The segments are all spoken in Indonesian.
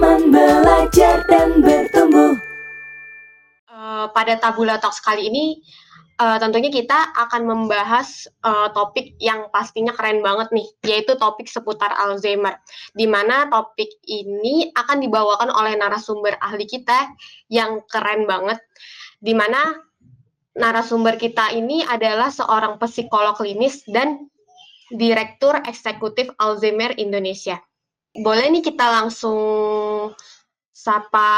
Momen belajar dan bertumbuh. Uh, pada Tabula Talks kali ini uh, tentunya kita akan membahas uh, topik yang pastinya keren banget nih, yaitu topik seputar Alzheimer. Di mana topik ini akan dibawakan oleh narasumber ahli kita yang keren banget. Di mana narasumber kita ini adalah seorang psikolog klinis dan Direktur Eksekutif Alzheimer Indonesia. Boleh nih kita langsung sapa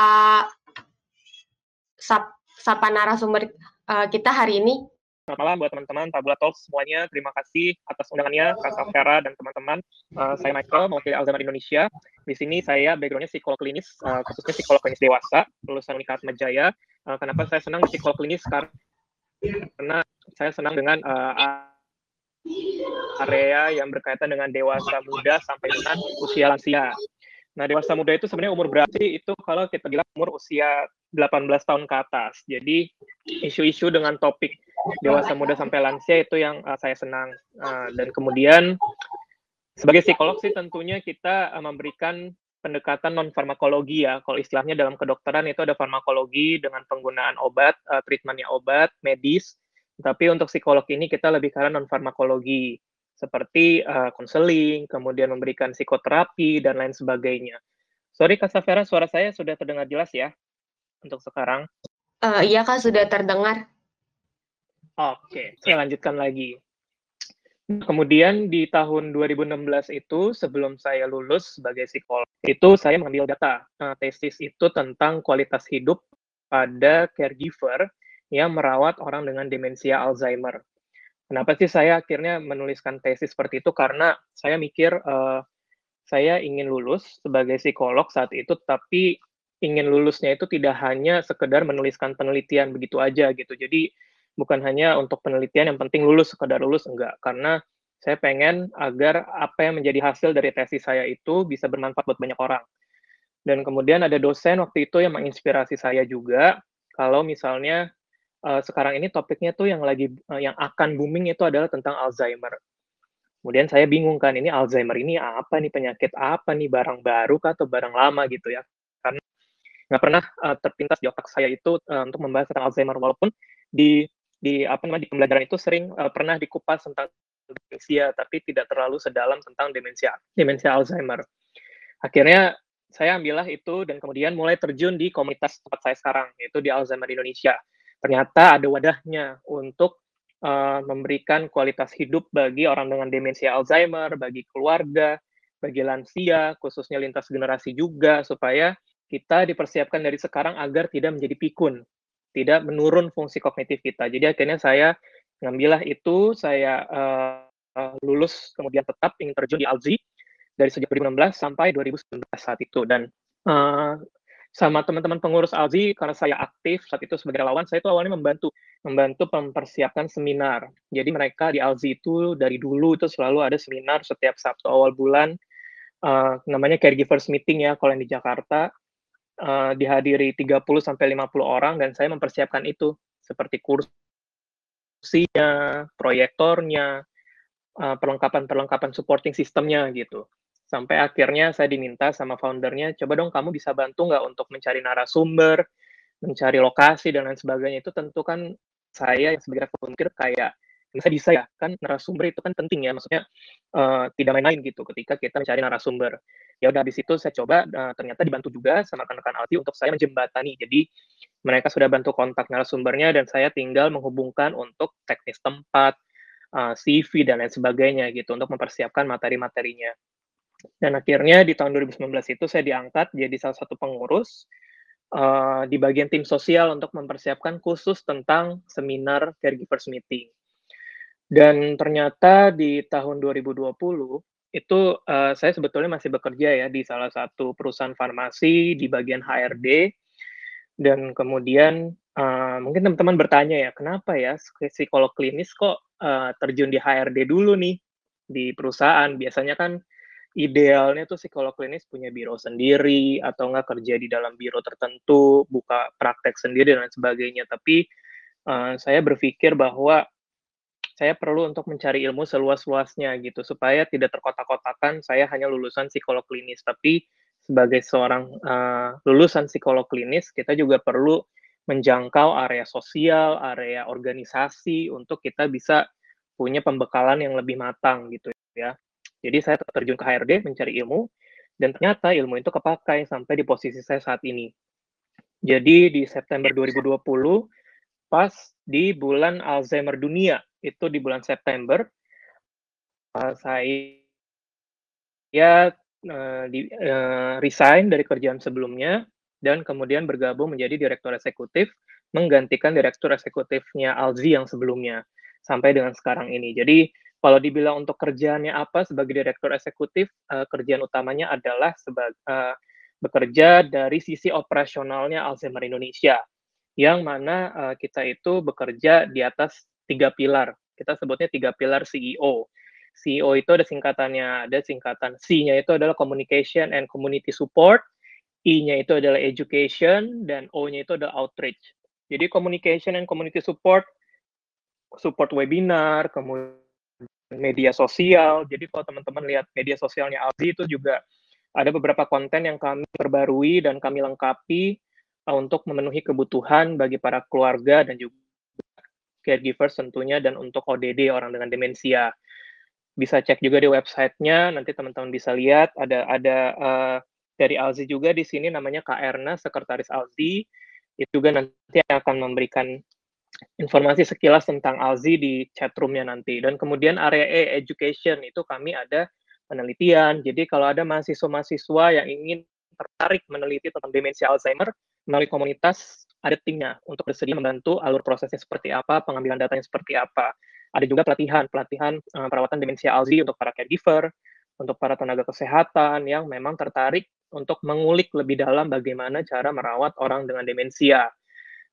sap, sapa narasumber uh, kita hari ini. Selamat malam buat teman-teman Tabula Talks semuanya. Terima kasih atas undangannya Kak Safera dan teman-teman. Uh, saya Michael, mewakili Alzheimer Indonesia. Di sini saya backgroundnya psikolog klinis, uh, khususnya psikolog klinis dewasa, lulusan Universitas Majaya. Uh, kenapa saya senang psikolog klinis? Karena saya senang dengan uh, area yang berkaitan dengan dewasa muda sampai dengan usia lansia. Nah, dewasa muda itu sebenarnya umur berarti itu kalau kita bilang umur usia 18 tahun ke atas. Jadi isu-isu dengan topik dewasa muda sampai lansia itu yang uh, saya senang. Uh, dan kemudian sebagai psikolog sih tentunya kita uh, memberikan pendekatan non farmakologi ya. Kalau istilahnya dalam kedokteran itu ada farmakologi dengan penggunaan obat, uh, treatmentnya obat, medis, tapi untuk psikolog ini kita lebih karena non farmakologi seperti konseling, uh, kemudian memberikan psikoterapi dan lain sebagainya. Sorry Kak Safera, suara saya sudah terdengar jelas ya untuk sekarang? Uh, iya Kak, sudah terdengar. Oke, saya lanjutkan lagi. Kemudian di tahun 2016 itu sebelum saya lulus sebagai psikolog, itu saya mengambil data. Nah, tesis itu tentang kualitas hidup pada caregiver yang merawat orang dengan demensia Alzheimer. Kenapa sih saya akhirnya menuliskan tesis seperti itu? Karena saya mikir uh, saya ingin lulus sebagai psikolog saat itu, tapi ingin lulusnya itu tidak hanya sekedar menuliskan penelitian begitu aja gitu. Jadi bukan hanya untuk penelitian yang penting lulus sekedar lulus enggak, karena saya pengen agar apa yang menjadi hasil dari tesis saya itu bisa bermanfaat buat banyak orang. Dan kemudian ada dosen waktu itu yang menginspirasi saya juga kalau misalnya uh, sekarang ini topiknya tuh yang lagi uh, yang akan booming itu adalah tentang Alzheimer. Kemudian saya bingung kan ini Alzheimer ini apa nih penyakit apa nih barang baru kah atau barang lama gitu ya karena nggak pernah uh, terpintas di otak saya itu uh, untuk membahas tentang Alzheimer walaupun di di apa namanya di pembelajaran itu sering uh, pernah dikupas tentang demensia tapi tidak terlalu sedalam tentang demensia demensia Alzheimer. Akhirnya saya ambillah itu dan kemudian mulai terjun di komunitas tempat saya sekarang yaitu di Alzheimer Indonesia ternyata ada wadahnya untuk uh, memberikan kualitas hidup bagi orang dengan demensia Alzheimer, bagi keluarga, bagi lansia, khususnya lintas generasi juga, supaya kita dipersiapkan dari sekarang agar tidak menjadi pikun, tidak menurun fungsi kognitif kita. Jadi akhirnya saya ngambillah itu, saya uh, lulus, kemudian tetap ingin terjun di Alzi dari sejak 2016 sampai 2019 saat itu. Dan uh, sama teman-teman pengurus Alzi karena saya aktif saat itu sebagai relawan saya itu awalnya membantu membantu mempersiapkan seminar. Jadi mereka di Alzi itu dari dulu itu selalu ada seminar setiap Sabtu awal bulan uh, namanya caregivers meeting ya kalau yang di Jakarta. Uh, dihadiri 30 sampai 50 orang dan saya mempersiapkan itu seperti kursinya proyektornya uh, perlengkapan-perlengkapan supporting sistemnya gitu sampai akhirnya saya diminta sama foundernya, coba dong kamu bisa bantu nggak untuk mencari narasumber, mencari lokasi dan lain sebagainya. Itu tentu kan saya yang sebagai volunteer kayak saya bisa ya kan narasumber itu kan penting ya maksudnya uh, tidak main-main gitu ketika kita mencari narasumber. Ya udah di situ saya coba uh, ternyata dibantu juga sama rekan-rekan Alti untuk saya menjembatani. Jadi mereka sudah bantu kontak narasumbernya dan saya tinggal menghubungkan untuk teknis tempat uh, eh, CV dan lain sebagainya gitu untuk mempersiapkan materi-materinya dan akhirnya di tahun 2019 itu saya diangkat jadi salah satu pengurus uh, di bagian tim sosial untuk mempersiapkan khusus tentang seminar caregivers meeting. Dan ternyata di tahun 2020 itu uh, saya sebetulnya masih bekerja ya di salah satu perusahaan farmasi di bagian HRD dan kemudian uh, mungkin teman-teman bertanya ya kenapa ya psikolog klinis kok uh, terjun di HRD dulu nih di perusahaan biasanya kan idealnya tuh psikolog klinis punya biro sendiri atau enggak kerja di dalam biro tertentu, buka praktek sendiri dan lain sebagainya. Tapi uh, saya berpikir bahwa saya perlu untuk mencari ilmu seluas-luasnya gitu supaya tidak terkotak-kotakan saya hanya lulusan psikolog klinis, tapi sebagai seorang uh, lulusan psikolog klinis, kita juga perlu menjangkau area sosial, area organisasi untuk kita bisa punya pembekalan yang lebih matang gitu ya. Jadi saya terjun ke HRD mencari ilmu dan ternyata ilmu itu kepakai sampai di posisi saya saat ini. Jadi di September 2020 pas di bulan Alzheimer dunia itu di bulan September uh, saya uh, di, uh, resign dari kerjaan sebelumnya dan kemudian bergabung menjadi direktur eksekutif menggantikan direktur eksekutifnya Alzi yang sebelumnya sampai dengan sekarang ini. Jadi kalau dibilang untuk kerjaannya apa sebagai direktur eksekutif, uh, kerjaan utamanya adalah sebagai uh, bekerja dari sisi operasionalnya Alzheimer Indonesia, yang mana uh, kita itu bekerja di atas tiga pilar. Kita sebutnya tiga pilar CEO. CEO itu ada singkatannya, ada singkatan C-nya itu adalah Communication and Community Support, I-nya itu adalah education, dan O-nya itu adalah outreach. Jadi communication and community support, support webinar, kemudian media sosial. Jadi kalau teman-teman lihat media sosialnya Aldi itu juga ada beberapa konten yang kami perbarui dan kami lengkapi uh, untuk memenuhi kebutuhan bagi para keluarga dan juga caregivers tentunya dan untuk ODD orang dengan demensia. Bisa cek juga di websitenya, nanti teman-teman bisa lihat ada ada uh, dari Alzi juga di sini namanya Kak Erna, sekretaris Alzi. Itu juga nanti akan memberikan informasi sekilas tentang Alzi di chatroomnya nanti. Dan kemudian area E, education, itu kami ada penelitian. Jadi kalau ada mahasiswa-mahasiswa yang ingin tertarik meneliti tentang demensi Alzheimer, melalui komunitas ada timnya untuk bersedia membantu alur prosesnya seperti apa, pengambilan datanya seperti apa. Ada juga pelatihan, pelatihan uh, perawatan demensia Alzi untuk para caregiver, untuk para tenaga kesehatan yang memang tertarik untuk mengulik lebih dalam bagaimana cara merawat orang dengan demensia.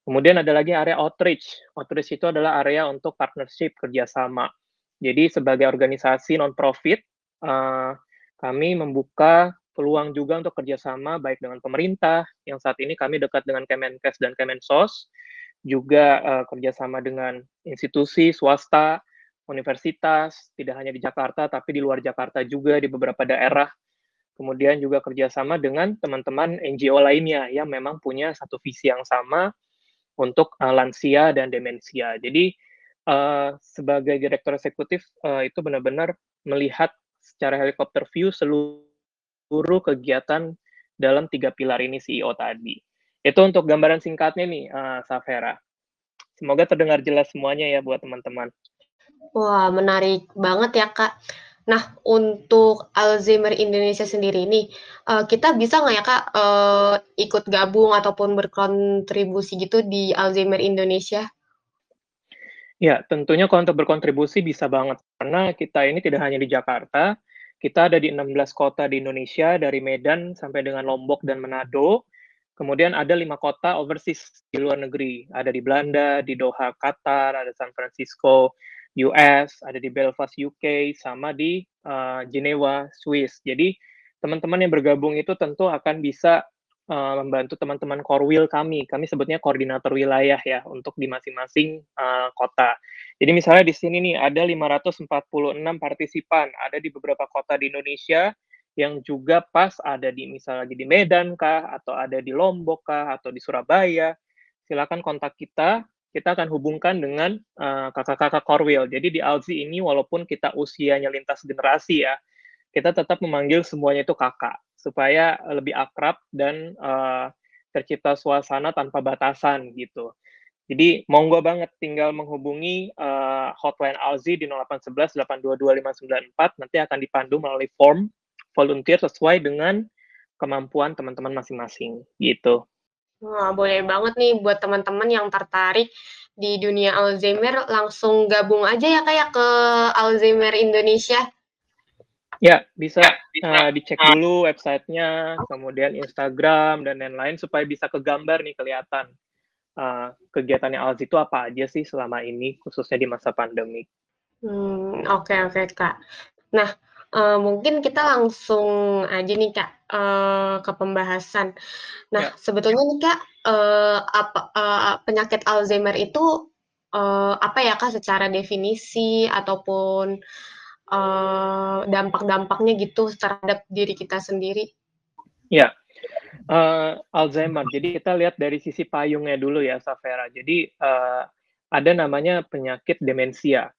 Kemudian ada lagi area outreach. Outreach itu adalah area untuk partnership kerjasama. Jadi sebagai organisasi non-profit, uh, kami membuka peluang juga untuk kerjasama baik dengan pemerintah, yang saat ini kami dekat dengan Kemenkes dan Kemensos, juga uh, kerjasama dengan institusi swasta, universitas, tidak hanya di Jakarta, tapi di luar Jakarta juga, di beberapa daerah kemudian juga kerjasama dengan teman-teman NGO lainnya yang memang punya satu visi yang sama untuk uh, lansia dan demensia. Jadi uh, sebagai direktur eksekutif uh, itu benar-benar melihat secara helikopter view seluruh kegiatan dalam tiga pilar ini CEO tadi. Itu untuk gambaran singkatnya nih, uh, Safera. Semoga terdengar jelas semuanya ya buat teman-teman. Wah, menarik banget ya, Kak. Nah, untuk Alzheimer Indonesia sendiri ini, uh, kita bisa nggak ya Kak, uh, ikut gabung ataupun berkontribusi gitu di Alzheimer Indonesia? Ya, tentunya kalau untuk berkontribusi bisa banget, karena kita ini tidak hanya di Jakarta, kita ada di 16 kota di Indonesia, dari Medan sampai dengan Lombok dan Manado. Kemudian ada lima kota overseas di luar negeri, ada di Belanda, di Doha, Qatar, ada San Francisco, US, ada di Belfast UK, sama di uh, Geneva, Swiss. Jadi teman-teman yang bergabung itu tentu akan bisa uh, membantu teman-teman Korwil kami. Kami sebutnya koordinator wilayah ya untuk di masing-masing uh, kota. Jadi misalnya di sini nih ada 546 partisipan, ada di beberapa kota di Indonesia yang juga pas ada di misalnya lagi di Medan kah atau ada di Lombok kah atau di Surabaya. Silakan kontak kita kita akan hubungkan dengan uh, kakak-kakak Korwil. Jadi di Alzi ini walaupun kita usianya lintas generasi ya, kita tetap memanggil semuanya itu kakak supaya lebih akrab dan uh, tercipta suasana tanpa batasan gitu. Jadi monggo banget tinggal menghubungi uh, hotline Alzi di 0811 822 594 nanti akan dipandu melalui form volunteer sesuai dengan kemampuan teman-teman masing-masing gitu. Wah, boleh banget nih buat teman-teman yang tertarik di dunia Alzheimer, langsung gabung aja ya kayak ke Alzheimer Indonesia. Ya, bisa uh, dicek dulu websitenya, kemudian Instagram dan lain-lain supaya bisa kegambar nih kelihatan uh, kegiatannya Alzi itu apa aja sih selama ini, khususnya di masa pandemi. Hmm, oke okay, oke okay, kak. Nah, uh, mungkin kita langsung aja nih Kak, uh, ke pembahasan. Nah, Ya. sebetulnya nih Kak, uh, apa, uh, penyakit Alzheimer itu, uh, apa ya Kak secara definisi ataupun, uh, dampak-dampaknya gitu terhadap diri kita sendiri? Ya, uh, Alzheimer. Jadi kita lihat dari sisi payungnya dulu ya, Safera. Jadi uh, ada namanya penyakit demensia.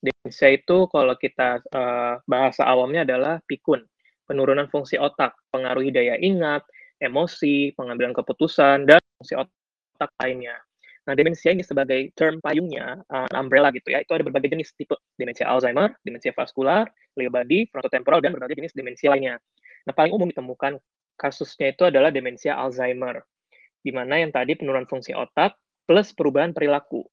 Demensia itu kalau kita uh, bahasa awamnya adalah pikun, penurunan fungsi otak, pengaruhi daya ingat, emosi, pengambilan keputusan, dan fungsi otak lainnya. Nah, demensia ini sebagai term payungnya, uh, umbrella gitu ya, itu ada berbagai jenis tipe demensia Alzheimer, demensia vaskular, Lewy body, frontotemporal, dan berbagai jenis demensia lainnya. Nah, paling umum ditemukan kasusnya itu adalah demensia Alzheimer, di mana yang tadi penurunan fungsi otak plus perubahan perilaku.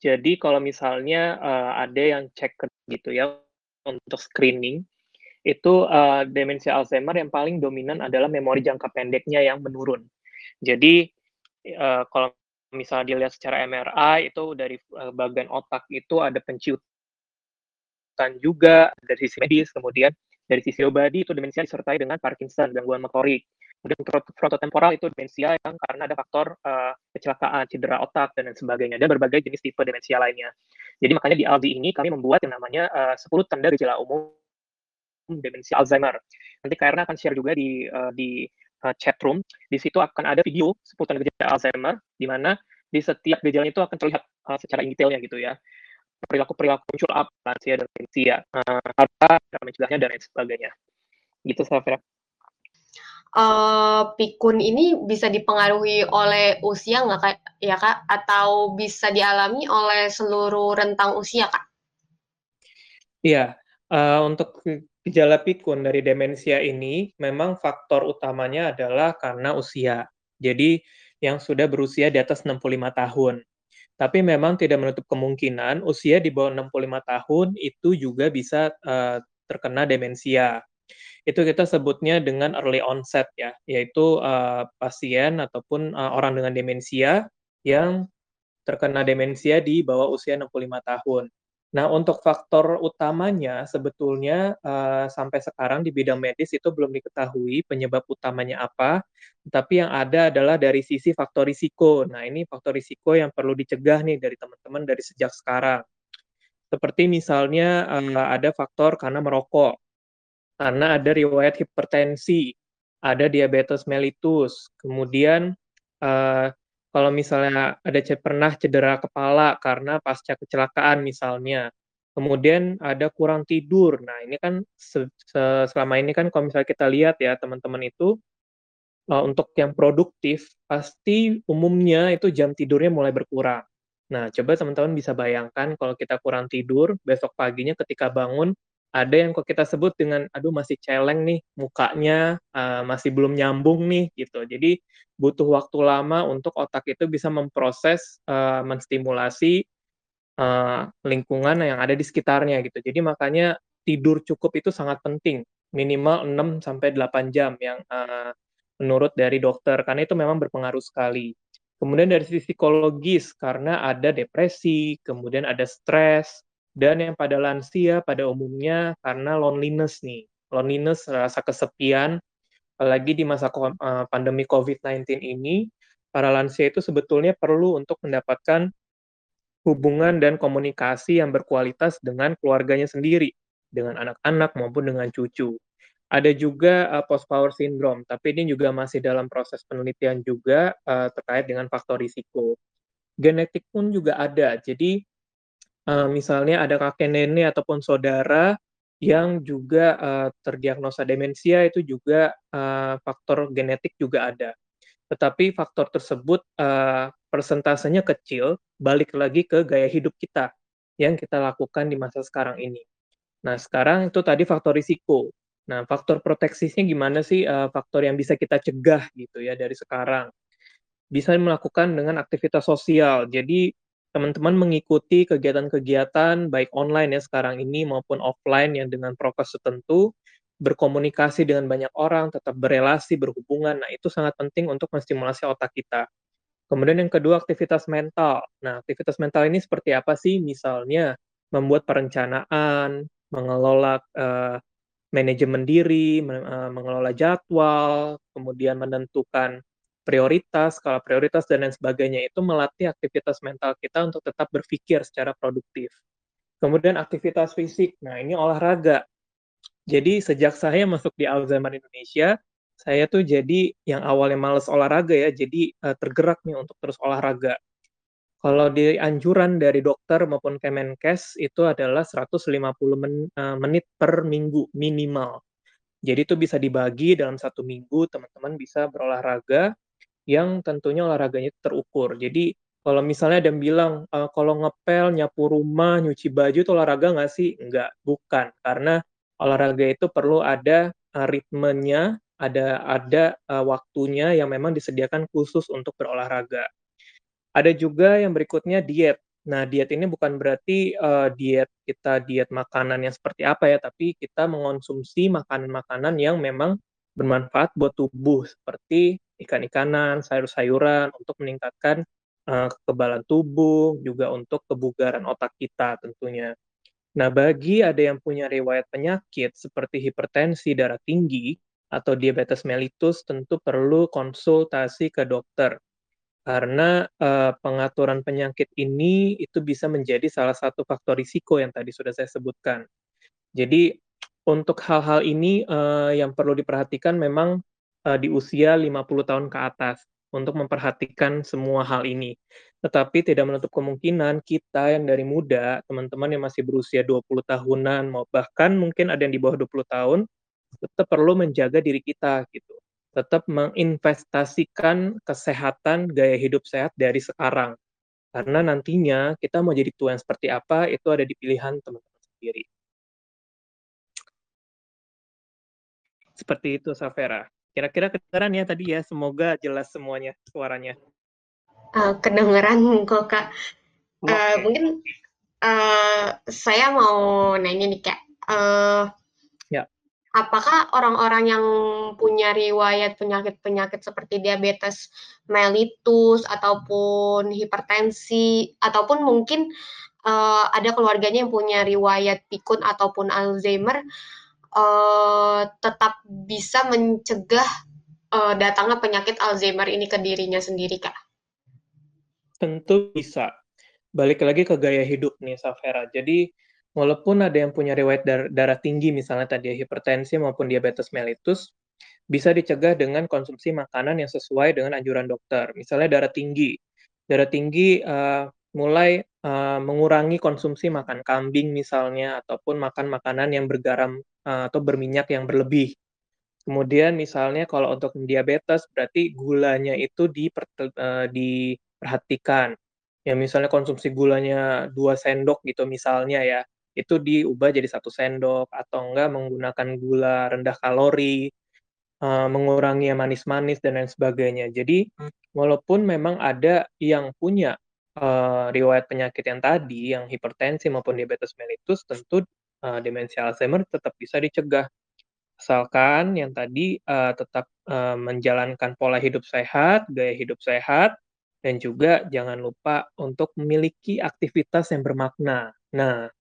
Jadi kalau misalnya uh, ada yang cek gitu ya untuk screening, itu uh, demensia Alzheimer yang paling dominan adalah memori jangka pendeknya yang menurun. Jadi uh, kalau misalnya dilihat secara MRI itu dari uh, bagian otak itu ada penciutan juga dari sisi medis, kemudian dari sisi body itu demensia disertai dengan Parkinson, gangguan motorik. Kemudian frontotemporal itu demensia yang karena ada faktor uh, kecelakaan, cedera otak, dan lain sebagainya, dan berbagai jenis tipe demensia lainnya. Jadi makanya di Aldi ini kami membuat yang namanya uh, 10 tanda gejala umum demensia Alzheimer. Nanti karena akan share juga di uh, di uh, chat room. Di situ akan ada video seputar gejala Alzheimer, di mana di setiap gejala itu akan terlihat uh, secara detailnya gitu ya. Perilaku-perilaku muncul apa, lansia dan demensia, uh, apa, cara mencegahnya, dan lain sebagainya. Gitu, Safira. Uh, pikun ini bisa dipengaruhi oleh usia nggak kak ya kak atau bisa dialami oleh seluruh rentang usia kak? Iya, uh, untuk Gejala pikun dari demensia ini memang faktor utamanya adalah karena usia. Jadi yang sudah berusia di atas 65 tahun. Tapi memang tidak menutup kemungkinan usia di bawah 65 tahun itu juga bisa uh, terkena demensia. Itu kita sebutnya dengan early onset ya, yaitu uh, pasien ataupun uh, orang dengan demensia yang terkena demensia di bawah usia 65 tahun. Nah, untuk faktor utamanya sebetulnya uh, sampai sekarang di bidang medis itu belum diketahui penyebab utamanya apa, tapi yang ada adalah dari sisi faktor risiko. Nah, ini faktor risiko yang perlu dicegah nih dari teman-teman dari sejak sekarang. Seperti misalnya uh, ada faktor karena merokok, karena ada riwayat hipertensi, ada diabetes mellitus, kemudian uh, kalau misalnya ada pernah cedera kepala karena pasca kecelakaan misalnya, kemudian ada kurang tidur. Nah, ini kan se se selama ini kan kalau misalnya kita lihat ya teman-teman itu, uh, untuk yang produktif pasti umumnya itu jam tidurnya mulai berkurang. Nah, coba teman-teman bisa bayangkan kalau kita kurang tidur, besok paginya ketika bangun ada yang kok kita sebut dengan aduh masih celeng nih mukanya uh, masih belum nyambung nih gitu. Jadi butuh waktu lama untuk otak itu bisa memproses uh, menstimulasi uh, lingkungan yang ada di sekitarnya gitu. Jadi makanya tidur cukup itu sangat penting minimal 6 sampai 8 jam yang uh, menurut dari dokter karena itu memang berpengaruh sekali. Kemudian dari sisi psikologis karena ada depresi kemudian ada stres dan yang pada lansia pada umumnya karena loneliness nih. Loneliness, rasa kesepian, apalagi di masa eh, pandemi COVID-19 ini, para lansia itu sebetulnya perlu untuk mendapatkan hubungan dan komunikasi yang berkualitas dengan keluarganya sendiri, dengan anak-anak maupun dengan cucu. Ada juga uh, post power syndrome, tapi ini juga masih dalam proses penelitian juga uh, terkait dengan faktor risiko. Genetik pun juga ada, jadi uh, misalnya ada kakek nenek ataupun saudara yang juga uh, terdiagnosa demensia itu juga uh, faktor genetik juga ada. Tetapi faktor tersebut uh, persentasenya kecil, balik lagi ke gaya hidup kita yang kita lakukan di masa sekarang ini. Nah, sekarang itu tadi faktor risiko. Nah, faktor proteksinya gimana sih uh, faktor yang bisa kita cegah gitu ya dari sekarang? Bisa melakukan dengan aktivitas sosial. Jadi teman-teman mengikuti kegiatan-kegiatan baik online ya sekarang ini maupun offline yang dengan prokes tertentu, berkomunikasi dengan banyak orang, tetap berelasi, berhubungan. Nah, itu sangat penting untuk menstimulasi otak kita. Kemudian yang kedua, aktivitas mental. Nah, aktivitas mental ini seperti apa sih? Misalnya, membuat perencanaan, mengelola uh, manajemen diri, uh, mengelola jadwal, kemudian menentukan prioritas, skala prioritas, dan lain sebagainya itu melatih aktivitas mental kita untuk tetap berpikir secara produktif. Kemudian aktivitas fisik, nah ini olahraga. Jadi sejak saya masuk di Alzheimer Indonesia, saya tuh jadi yang awalnya males olahraga ya, jadi uh, tergerak nih untuk terus olahraga. Kalau di anjuran dari dokter maupun Kemenkes itu adalah 150 men, uh, menit per minggu minimal. Jadi itu bisa dibagi dalam satu minggu teman-teman bisa berolahraga yang tentunya olahraganya terukur. Jadi kalau misalnya ada yang bilang e, kalau ngepel, nyapu rumah, nyuci baju itu olahraga nggak sih? Enggak, bukan. Karena olahraga itu perlu ada uh, ritmenya, ada ada uh, waktunya yang memang disediakan khusus untuk berolahraga. Ada juga yang berikutnya diet. Nah, diet ini bukan berarti uh, diet kita diet makanan yang seperti apa ya, tapi kita mengonsumsi makanan-makanan yang memang bermanfaat buat tubuh seperti ikan-ikanan, sayur-sayuran untuk meningkatkan uh, kekebalan tubuh, juga untuk kebugaran otak kita tentunya. Nah, bagi ada yang punya riwayat penyakit seperti hipertensi darah tinggi, atau diabetes mellitus tentu perlu konsultasi ke dokter karena uh, pengaturan penyakit ini itu bisa menjadi salah satu faktor risiko yang tadi sudah saya sebutkan. Jadi untuk hal-hal ini uh, yang perlu diperhatikan memang uh, di usia 50 tahun ke atas untuk memperhatikan semua hal ini. Tetapi tidak menutup kemungkinan kita yang dari muda, teman-teman yang masih berusia 20 tahunan, mau bahkan mungkin ada yang di bawah 20 tahun, tetap perlu menjaga diri kita gitu. Tetap menginvestasikan kesehatan gaya hidup sehat dari sekarang. Karena nantinya kita mau jadi tua yang seperti apa itu ada di pilihan teman-teman sendiri. Seperti itu Safera. Kira-kira kedengaran ya tadi ya, semoga jelas semuanya suaranya. Uh, kedengeran kok kak. Uh, Mungkin uh, saya mau nanya nih kak. Uh, apakah orang-orang yang punya riwayat penyakit-penyakit seperti diabetes mellitus ataupun hipertensi ataupun mungkin uh, ada keluarganya yang punya riwayat pikun ataupun Alzheimer uh, tetap bisa mencegah uh, datangnya penyakit Alzheimer ini ke dirinya sendiri, Kak? Tentu bisa. Balik lagi ke gaya hidup nih, Safera. Jadi walaupun ada yang punya riwayat dar darah tinggi misalnya tadi hipertensi maupun diabetes mellitus, bisa dicegah dengan konsumsi makanan yang sesuai dengan anjuran dokter. Misalnya darah tinggi. Darah tinggi uh, mulai uh, mengurangi konsumsi makan kambing misalnya ataupun makan makanan yang bergaram uh, atau berminyak yang berlebih. Kemudian misalnya kalau untuk diabetes berarti gulanya itu diper, uh, diperhatikan. Ya misalnya konsumsi gulanya 2 sendok gitu misalnya ya itu diubah jadi satu sendok atau enggak menggunakan gula rendah kalori, uh, mengurangi yang manis-manis dan lain sebagainya. Jadi walaupun memang ada yang punya uh, riwayat penyakit yang tadi, yang hipertensi maupun diabetes mellitus, tentu uh, demensia Alzheimer tetap bisa dicegah. Asalkan yang tadi uh, tetap uh, menjalankan pola hidup sehat, gaya hidup sehat, dan juga jangan lupa untuk memiliki aktivitas yang bermakna. Nah,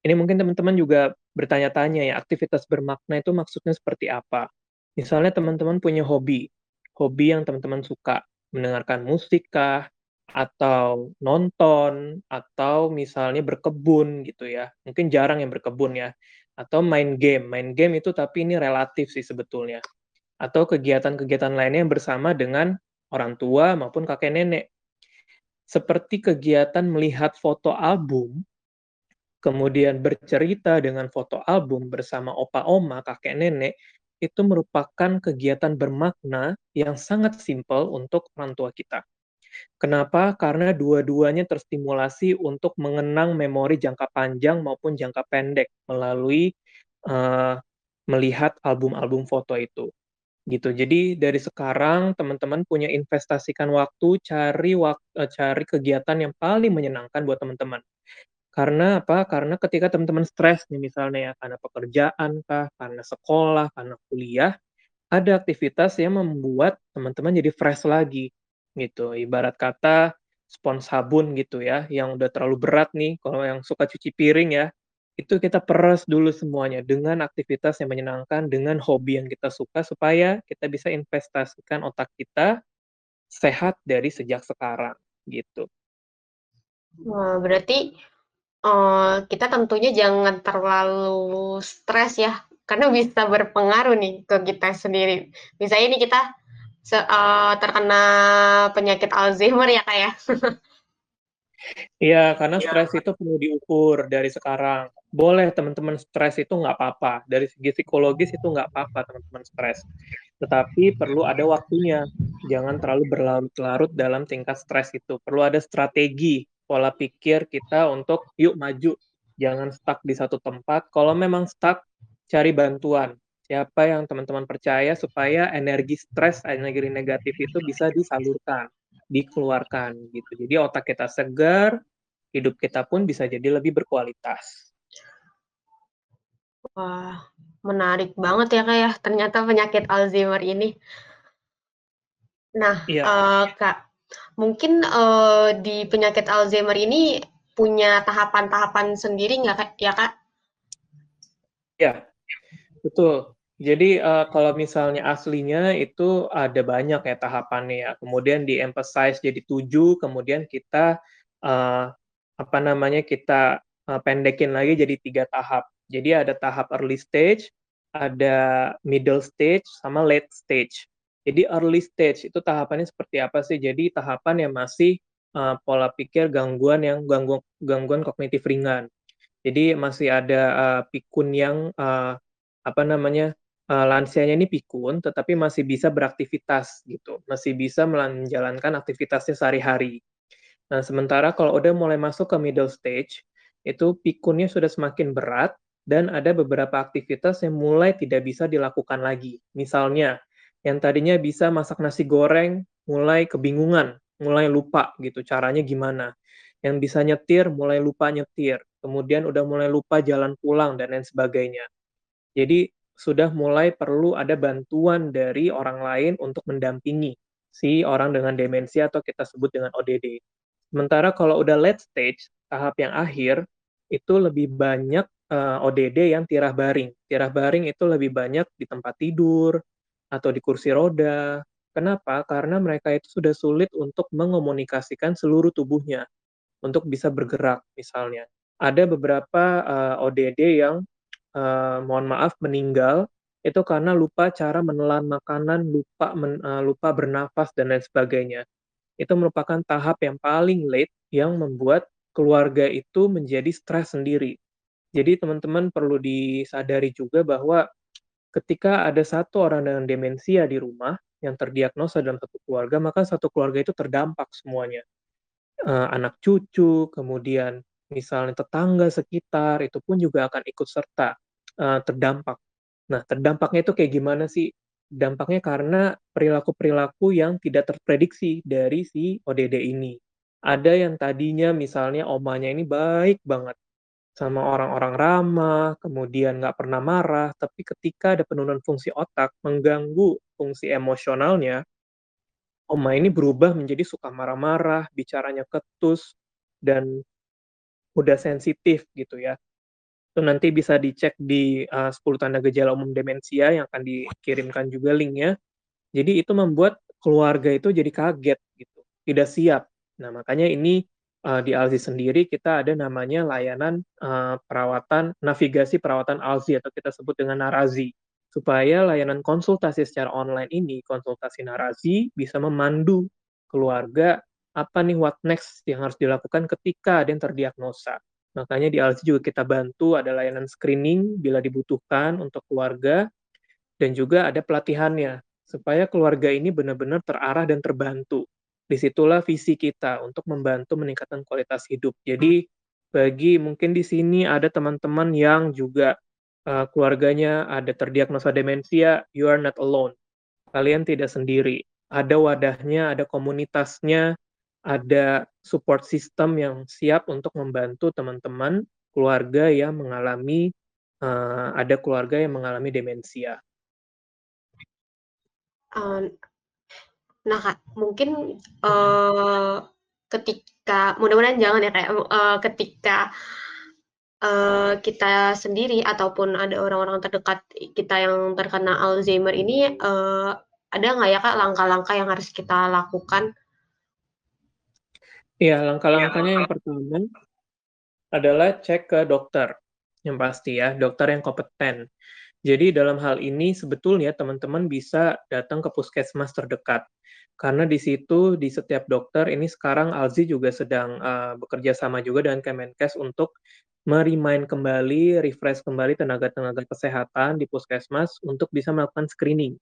ini mungkin teman-teman juga bertanya-tanya ya, aktivitas bermakna itu maksudnya seperti apa? Misalnya teman-teman punya hobi, hobi yang teman-teman suka, mendengarkan musik kah, atau nonton, atau misalnya berkebun gitu ya. Mungkin jarang yang berkebun ya. Atau main game. Main game itu tapi ini relatif sih sebetulnya. Atau kegiatan-kegiatan lainnya yang bersama dengan orang tua maupun kakek nenek. Seperti kegiatan melihat foto album, kemudian bercerita dengan foto album bersama opa oma, kakek nenek, itu merupakan kegiatan bermakna yang sangat simpel untuk orang tua kita. Kenapa? Karena dua-duanya terstimulasi untuk mengenang memori jangka panjang maupun jangka pendek melalui uh, melihat album-album foto itu. Gitu. Jadi dari sekarang teman-teman punya investasikan waktu cari waktu, uh, cari kegiatan yang paling menyenangkan buat teman-teman. Karena apa? Karena ketika teman-teman stres nih misalnya ya, karena pekerjaan kah, karena sekolah, karena kuliah, ada aktivitas yang membuat teman-teman jadi fresh lagi, gitu. Ibarat kata spons sabun gitu ya, yang udah terlalu berat nih, kalau yang suka cuci piring ya, itu kita peras dulu semuanya dengan aktivitas yang menyenangkan, dengan hobi yang kita suka, supaya kita bisa investasikan otak kita sehat dari sejak sekarang, gitu. Wah, berarti uh, kita tentunya jangan terlalu stres ya karena bisa berpengaruh nih ke kita sendiri. Misalnya ini kita uh, terkena penyakit Alzheimer ya kak ya. Iya, karena ya. stres itu perlu diukur dari sekarang. Boleh teman-teman stres itu nggak apa-apa. Dari segi psikologis itu nggak apa-apa teman-teman stres. Tetapi perlu ada waktunya. Jangan terlalu berlarut-larut dalam tingkat stres itu. Perlu ada strategi, pola pikir kita untuk yuk maju. Jangan stuck di satu tempat. Kalau memang stuck, cari bantuan. Siapa yang teman-teman percaya supaya energi stres, energi negatif itu bisa disalurkan dikeluarkan gitu. Jadi otak kita segar, hidup kita pun bisa jadi lebih berkualitas. Wah, menarik banget ya kak ya. Ternyata penyakit Alzheimer ini. Nah, ya. uh, kak, mungkin uh, di penyakit Alzheimer ini punya tahapan-tahapan sendiri nggak kak? Ya kak? Ya, betul. Jadi uh, kalau misalnya aslinya itu ada banyak ya tahapannya ya. Kemudian di-emphasize jadi tujuh, kemudian kita uh, apa namanya kita uh, pendekin lagi jadi tiga tahap. Jadi ada tahap early stage, ada middle stage, sama late stage. Jadi early stage itu tahapannya seperti apa sih? Jadi tahapan yang masih uh, pola pikir gangguan yang gangguan gangguan kognitif ringan. Jadi masih ada uh, pikun yang uh, apa namanya uh, lansianya ini pikun, tetapi masih bisa beraktivitas gitu, masih bisa menjalankan aktivitasnya sehari-hari. Nah, sementara kalau udah mulai masuk ke middle stage, itu pikunnya sudah semakin berat dan ada beberapa aktivitas yang mulai tidak bisa dilakukan lagi. Misalnya, yang tadinya bisa masak nasi goreng, mulai kebingungan, mulai lupa gitu caranya gimana. Yang bisa nyetir, mulai lupa nyetir. Kemudian udah mulai lupa jalan pulang dan lain sebagainya. Jadi sudah mulai perlu ada bantuan dari orang lain untuk mendampingi si orang dengan demensia atau kita sebut dengan ODD. Sementara kalau udah late stage, tahap yang akhir, itu lebih banyak uh, eh, ODD yang tirah baring. Tirah baring itu lebih banyak di tempat tidur atau di kursi roda. Kenapa? Karena mereka itu sudah sulit untuk mengomunikasikan seluruh tubuhnya untuk bisa bergerak misalnya. Ada beberapa uh, eh, ODD yang uh, mohon maaf meninggal itu karena lupa cara menelan makanan, lupa men, uh, lupa bernafas dan lain sebagainya. Itu merupakan tahap yang paling late yang membuat keluarga itu menjadi stres sendiri. Jadi teman-teman perlu disadari juga bahwa ketika ada satu orang dengan demensia di rumah yang terdiagnosa dalam satu keluarga, maka satu keluarga itu terdampak semuanya. Uh, anak cucu, kemudian misalnya tetangga sekitar, itu pun juga akan ikut serta uh, terdampak. Nah, terdampaknya itu kayak gimana sih? Dampaknya karena perilaku-perilaku yang tidak terprediksi dari si ODD ini. Ada yang tadinya misalnya omanya ini baik banget sama orang-orang ramah, kemudian nggak pernah marah, tapi ketika ada penurunan fungsi otak mengganggu fungsi emosionalnya, oma ini berubah menjadi suka marah-marah, bicaranya ketus, dan udah sensitif gitu ya itu nanti bisa dicek di uh, 10 tanda gejala umum demensia yang akan dikirimkan juga linknya. Jadi itu membuat keluarga itu jadi kaget gitu, tidak siap. Nah makanya ini uh, di Alzi sendiri kita ada namanya layanan uh, perawatan navigasi perawatan Alzi atau kita sebut dengan Narazi supaya layanan konsultasi secara online ini konsultasi Narazi bisa memandu keluarga apa nih what next yang harus dilakukan ketika ada yang terdiagnosa. Makanya di Alzi juga kita bantu ada layanan screening bila dibutuhkan untuk keluarga dan juga ada pelatihannya supaya keluarga ini benar-benar terarah dan terbantu. Di situlah visi kita untuk membantu meningkatkan kualitas hidup. Jadi bagi mungkin di sini ada teman-teman yang juga uh, keluarganya ada terdiagnosa demensia, you are not alone. Kalian tidak sendiri. Ada wadahnya, ada komunitasnya, ada support system yang siap untuk membantu teman-teman keluarga yang mengalami uh, ada keluarga yang mengalami demensia. Um, nah kak, mungkin uh, ketika mudah-mudahan jangan ya kayak uh, ketika uh, kita sendiri ataupun ada orang-orang terdekat kita yang terkena Alzheimer ini uh, ada nggak ya kak langkah-langkah yang harus kita lakukan Iya, langkah-langkahnya yang pertama adalah cek ke dokter, yang pasti ya, dokter yang kompeten. Jadi dalam hal ini sebetulnya teman-teman bisa datang ke puskesmas terdekat. Karena di situ di setiap dokter ini sekarang Alzi juga sedang uh, bekerja sama juga dengan Kemenkes untuk merimain kembali, refresh kembali tenaga-tenaga kesehatan di puskesmas untuk bisa melakukan screening.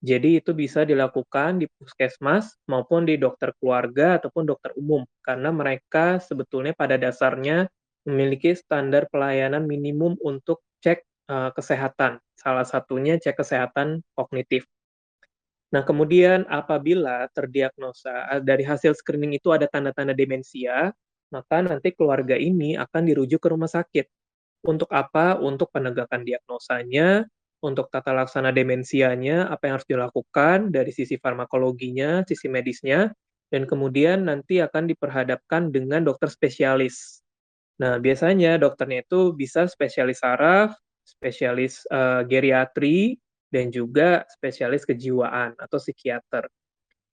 Jadi itu bisa dilakukan di puskesmas maupun di dokter keluarga ataupun dokter umum karena mereka sebetulnya pada dasarnya memiliki standar pelayanan minimum untuk cek uh, kesehatan. Salah satunya cek kesehatan kognitif. Nah, kemudian apabila terdiagnosa eh, dari hasil screening itu ada tanda-tanda demensia, maka nanti keluarga ini akan dirujuk ke rumah sakit. Untuk apa? Untuk penegakan diagnosanya, untuk tata laksana demensianya, apa yang harus dilakukan dari sisi farmakologinya, sisi medisnya, dan kemudian nanti akan diperhadapkan dengan dokter spesialis. Nah, biasanya dokternya itu bisa spesialis saraf, spesialis uh, geriatri, dan juga spesialis kejiwaan atau psikiater.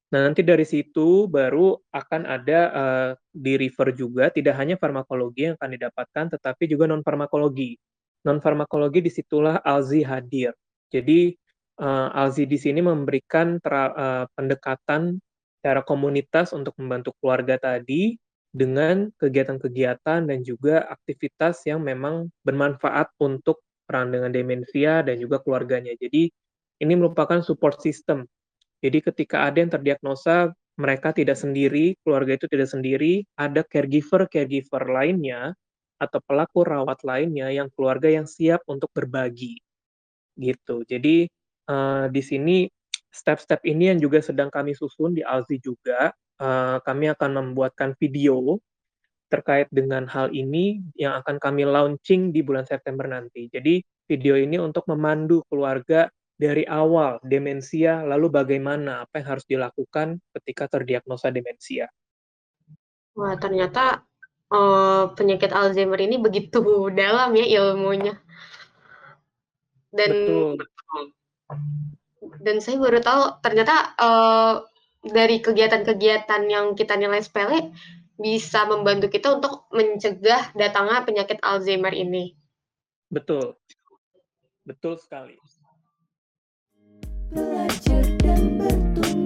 Nah, nanti dari situ baru akan ada uh, di refer juga, tidak hanya farmakologi yang akan didapatkan, tetapi juga non-farmakologi non farmakologi di situlah Alzi hadir. Jadi uh, Alzi di sini memberikan tera, uh, pendekatan secara komunitas untuk membantu keluarga tadi dengan kegiatan-kegiatan dan juga aktivitas yang memang bermanfaat untuk peran dengan demensia dan juga keluarganya. Jadi ini merupakan support system. Jadi ketika ada yang terdiagnosa mereka tidak sendiri, keluarga itu tidak sendiri, ada caregiver-caregiver lainnya atau pelaku rawat lainnya yang keluarga yang siap untuk berbagi gitu. Jadi uh, di sini step-step ini yang juga sedang kami susun di Alzi juga. Uh, kami akan membuatkan video terkait dengan hal ini yang akan kami launching di bulan September nanti. Jadi video ini untuk memandu keluarga dari awal demensia, lalu bagaimana apa yang harus dilakukan ketika terdiagnosa demensia. Wah, ternyata uh, penyakit Alzheimer ini begitu dalam ya ilmunya. Dan Betul. dan saya baru tahu ternyata uh, dari kegiatan-kegiatan yang kita nilai sepele bisa membantu kita untuk mencegah datangnya penyakit Alzheimer ini. Betul. Betul sekali. Belajar dan bertumbuh